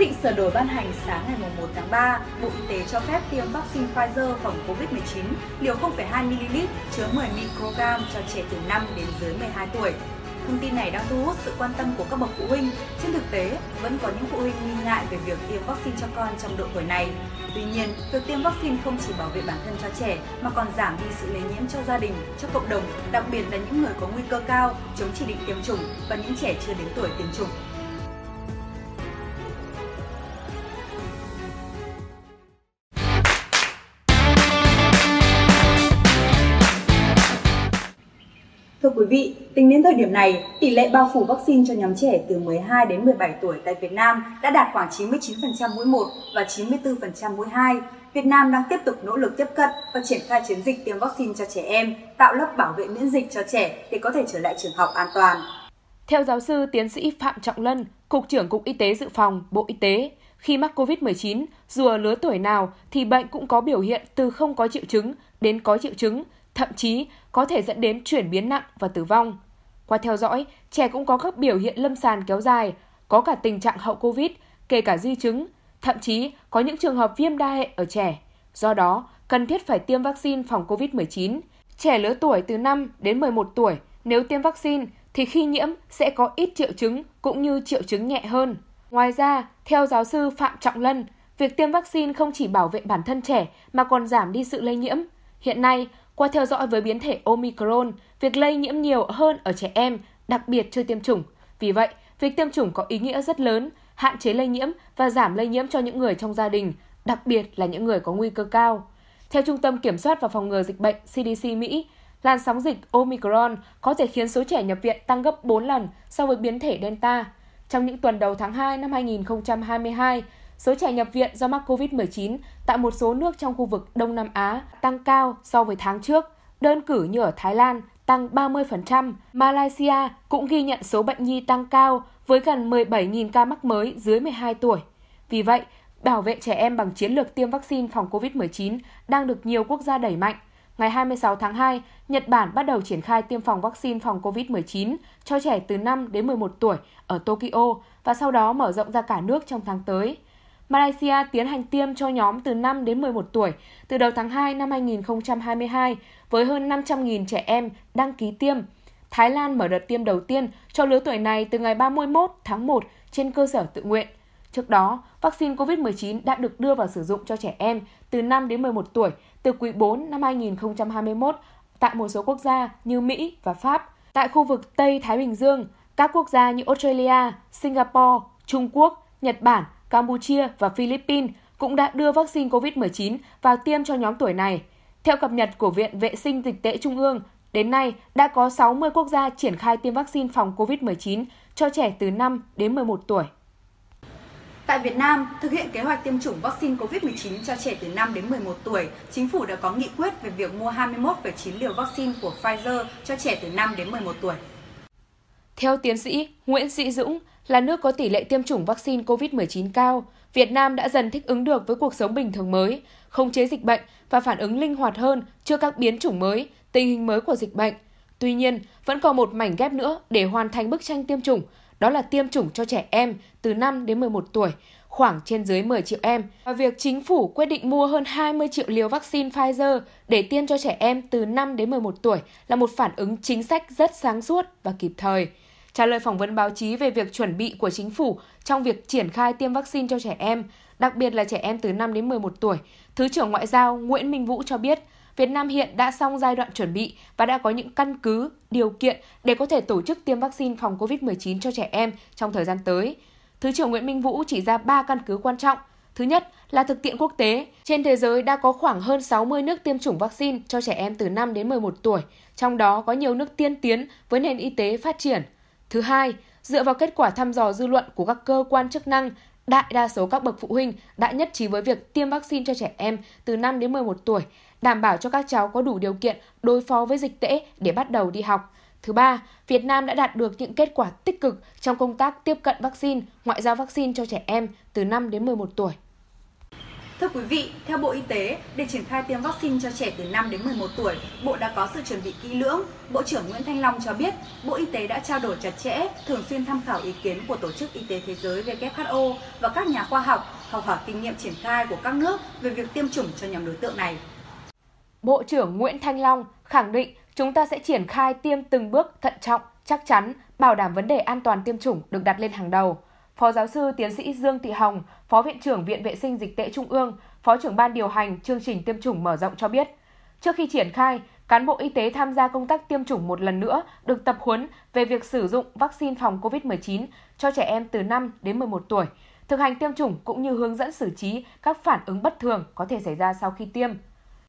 Quyết định sửa đổi ban hành sáng ngày 1 tháng 3, Bộ Y tế cho phép tiêm vaccine Pfizer phòng COVID-19 liều 0,2ml chứa 10 microgram cho trẻ từ 5 đến dưới 12 tuổi. Thông tin này đang thu hút sự quan tâm của các bậc phụ huynh. Trên thực tế, vẫn có những phụ huynh nghi ngại về việc tiêm vaccine cho con trong độ tuổi này. Tuy nhiên, việc tiêm vaccine không chỉ bảo vệ bản thân cho trẻ mà còn giảm đi sự lây nhiễm cho gia đình, cho cộng đồng, đặc biệt là những người có nguy cơ cao chống chỉ định tiêm chủng và những trẻ chưa đến tuổi tiêm chủng. Thưa quý vị, tính đến thời điểm này, tỷ lệ bao phủ vaccine cho nhóm trẻ từ 12 đến 17 tuổi tại Việt Nam đã đạt khoảng 99% mũi 1 và 94% mũi 2. Việt Nam đang tiếp tục nỗ lực tiếp cận và triển khai chiến dịch tiêm vaccine cho trẻ em, tạo lớp bảo vệ miễn dịch cho trẻ để có thể trở lại trường học an toàn. Theo giáo sư tiến sĩ Phạm Trọng Lân, Cục trưởng Cục Y tế Dự phòng, Bộ Y tế, khi mắc COVID-19, dù ở lứa tuổi nào thì bệnh cũng có biểu hiện từ không có triệu chứng đến có triệu chứng, thậm chí có thể dẫn đến chuyển biến nặng và tử vong. Qua theo dõi, trẻ cũng có các biểu hiện lâm sàng kéo dài, có cả tình trạng hậu Covid, kể cả di chứng, thậm chí có những trường hợp viêm đa hệ ở trẻ. Do đó, cần thiết phải tiêm vaccine phòng COVID-19. Trẻ lứa tuổi từ 5 đến 11 tuổi, nếu tiêm vaccine thì khi nhiễm sẽ có ít triệu chứng cũng như triệu chứng nhẹ hơn. Ngoài ra, theo giáo sư Phạm Trọng Lân, việc tiêm vaccine không chỉ bảo vệ bản thân trẻ mà còn giảm đi sự lây nhiễm. Hiện nay, qua theo dõi với biến thể Omicron, việc lây nhiễm nhiều hơn ở trẻ em, đặc biệt chưa tiêm chủng. Vì vậy, việc tiêm chủng có ý nghĩa rất lớn, hạn chế lây nhiễm và giảm lây nhiễm cho những người trong gia đình, đặc biệt là những người có nguy cơ cao. Theo Trung tâm Kiểm soát và Phòng ngừa Dịch bệnh CDC Mỹ, làn sóng dịch Omicron có thể khiến số trẻ nhập viện tăng gấp 4 lần so với biến thể Delta. Trong những tuần đầu tháng 2 năm 2022, số trẻ nhập viện do mắc COVID-19 tại một số nước trong khu vực Đông Nam Á tăng cao so với tháng trước. Đơn cử như ở Thái Lan tăng 30%, Malaysia cũng ghi nhận số bệnh nhi tăng cao với gần 17.000 ca mắc mới dưới 12 tuổi. Vì vậy, bảo vệ trẻ em bằng chiến lược tiêm vaccine phòng COVID-19 đang được nhiều quốc gia đẩy mạnh. Ngày 26 tháng 2, Nhật Bản bắt đầu triển khai tiêm phòng vaccine phòng COVID-19 cho trẻ từ 5 đến 11 tuổi ở Tokyo và sau đó mở rộng ra cả nước trong tháng tới. Malaysia tiến hành tiêm cho nhóm từ 5 đến 11 tuổi từ đầu tháng 2 năm 2022 với hơn 500.000 trẻ em đăng ký tiêm. Thái Lan mở đợt tiêm đầu tiên cho lứa tuổi này từ ngày 31 tháng 1 trên cơ sở tự nguyện. Trước đó, vaccine COVID-19 đã được đưa vào sử dụng cho trẻ em từ 5 đến 11 tuổi từ quý 4 năm 2021 tại một số quốc gia như Mỹ và Pháp. Tại khu vực Tây Thái Bình Dương, các quốc gia như Australia, Singapore, Trung Quốc, Nhật Bản Campuchia và Philippines cũng đã đưa vaccine COVID-19 vào tiêm cho nhóm tuổi này. Theo cập nhật của Viện Vệ sinh Dịch tễ Trung ương, đến nay đã có 60 quốc gia triển khai tiêm vaccine phòng COVID-19 cho trẻ từ 5 đến 11 tuổi. Tại Việt Nam, thực hiện kế hoạch tiêm chủng vaccine COVID-19 cho trẻ từ 5 đến 11 tuổi, chính phủ đã có nghị quyết về việc mua 21,9 liều vaccine của Pfizer cho trẻ từ 5 đến 11 tuổi. Theo tiến sĩ Nguyễn Sĩ Dũng, là nước có tỷ lệ tiêm chủng vaccine COVID-19 cao, Việt Nam đã dần thích ứng được với cuộc sống bình thường mới, khống chế dịch bệnh và phản ứng linh hoạt hơn trước các biến chủng mới, tình hình mới của dịch bệnh. Tuy nhiên, vẫn còn một mảnh ghép nữa để hoàn thành bức tranh tiêm chủng, đó là tiêm chủng cho trẻ em từ 5 đến 11 tuổi, khoảng trên dưới 10 triệu em. Và việc chính phủ quyết định mua hơn 20 triệu liều vaccine Pfizer để tiêm cho trẻ em từ 5 đến 11 tuổi là một phản ứng chính sách rất sáng suốt và kịp thời. Trả lời phỏng vấn báo chí về việc chuẩn bị của chính phủ trong việc triển khai tiêm vaccine cho trẻ em, đặc biệt là trẻ em từ 5 đến 11 tuổi, Thứ trưởng Ngoại giao Nguyễn Minh Vũ cho biết, Việt Nam hiện đã xong giai đoạn chuẩn bị và đã có những căn cứ, điều kiện để có thể tổ chức tiêm vaccine phòng COVID-19 cho trẻ em trong thời gian tới. Thứ trưởng Nguyễn Minh Vũ chỉ ra 3 căn cứ quan trọng. Thứ nhất là thực tiễn quốc tế. Trên thế giới đã có khoảng hơn 60 nước tiêm chủng vaccine cho trẻ em từ 5 đến 11 tuổi, trong đó có nhiều nước tiên tiến với nền y tế phát triển. Thứ hai, dựa vào kết quả thăm dò dư luận của các cơ quan chức năng, đại đa số các bậc phụ huynh đã nhất trí với việc tiêm vaccine cho trẻ em từ 5 đến 11 tuổi, đảm bảo cho các cháu có đủ điều kiện đối phó với dịch tễ để bắt đầu đi học. Thứ ba, Việt Nam đã đạt được những kết quả tích cực trong công tác tiếp cận vaccine, ngoại giao vaccine cho trẻ em từ 5 đến 11 tuổi. Thưa quý vị, theo Bộ Y tế, để triển khai tiêm vaccine cho trẻ từ 5 đến 11 tuổi, Bộ đã có sự chuẩn bị kỹ lưỡng. Bộ trưởng Nguyễn Thanh Long cho biết, Bộ Y tế đã trao đổi chặt chẽ, thường xuyên tham khảo ý kiến của Tổ chức Y tế Thế giới WHO và các nhà khoa học, học hỏi kinh nghiệm triển khai của các nước về việc tiêm chủng cho nhóm đối tượng này. Bộ trưởng Nguyễn Thanh Long khẳng định chúng ta sẽ triển khai tiêm từng bước thận trọng, chắc chắn, bảo đảm vấn đề an toàn tiêm chủng được đặt lên hàng đầu. Phó giáo sư tiến sĩ Dương Thị Hồng, Phó Viện trưởng Viện Vệ sinh Dịch tễ Trung ương, Phó trưởng ban điều hành chương trình tiêm chủng mở rộng cho biết, trước khi triển khai, cán bộ y tế tham gia công tác tiêm chủng một lần nữa được tập huấn về việc sử dụng vaccine phòng COVID-19 cho trẻ em từ 5 đến 11 tuổi, thực hành tiêm chủng cũng như hướng dẫn xử trí các phản ứng bất thường có thể xảy ra sau khi tiêm.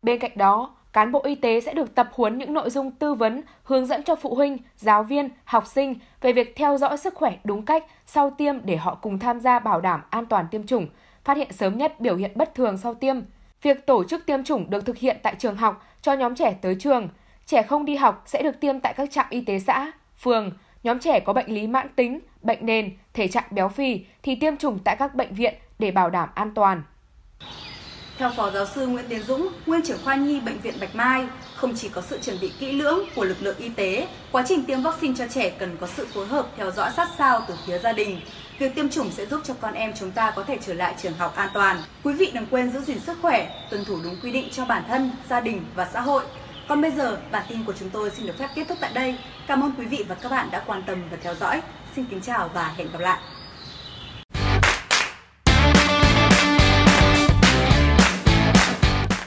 Bên cạnh đó, cán bộ y tế sẽ được tập huấn những nội dung tư vấn, hướng dẫn cho phụ huynh, giáo viên, học sinh về việc theo dõi sức khỏe đúng cách sau tiêm để họ cùng tham gia bảo đảm an toàn tiêm chủng, phát hiện sớm nhất biểu hiện bất thường sau tiêm. Việc tổ chức tiêm chủng được thực hiện tại trường học cho nhóm trẻ tới trường. Trẻ không đi học sẽ được tiêm tại các trạm y tế xã, phường. Nhóm trẻ có bệnh lý mãn tính, bệnh nền, thể trạng béo phì thì tiêm chủng tại các bệnh viện để bảo đảm an toàn. Theo Phó Giáo sư Nguyễn Tiến Dũng, nguyên trưởng khoa nhi Bệnh viện Bạch Mai, không chỉ có sự chuẩn bị kỹ lưỡng của lực lượng y tế, quá trình tiêm vaccine cho trẻ cần có sự phối hợp theo dõi sát sao từ phía gia đình. Việc tiêm chủng sẽ giúp cho con em chúng ta có thể trở lại trường học an toàn. Quý vị đừng quên giữ gìn sức khỏe, tuân thủ đúng quy định cho bản thân, gia đình và xã hội. Còn bây giờ, bản tin của chúng tôi xin được phép kết thúc tại đây. Cảm ơn quý vị và các bạn đã quan tâm và theo dõi. Xin kính chào và hẹn gặp lại.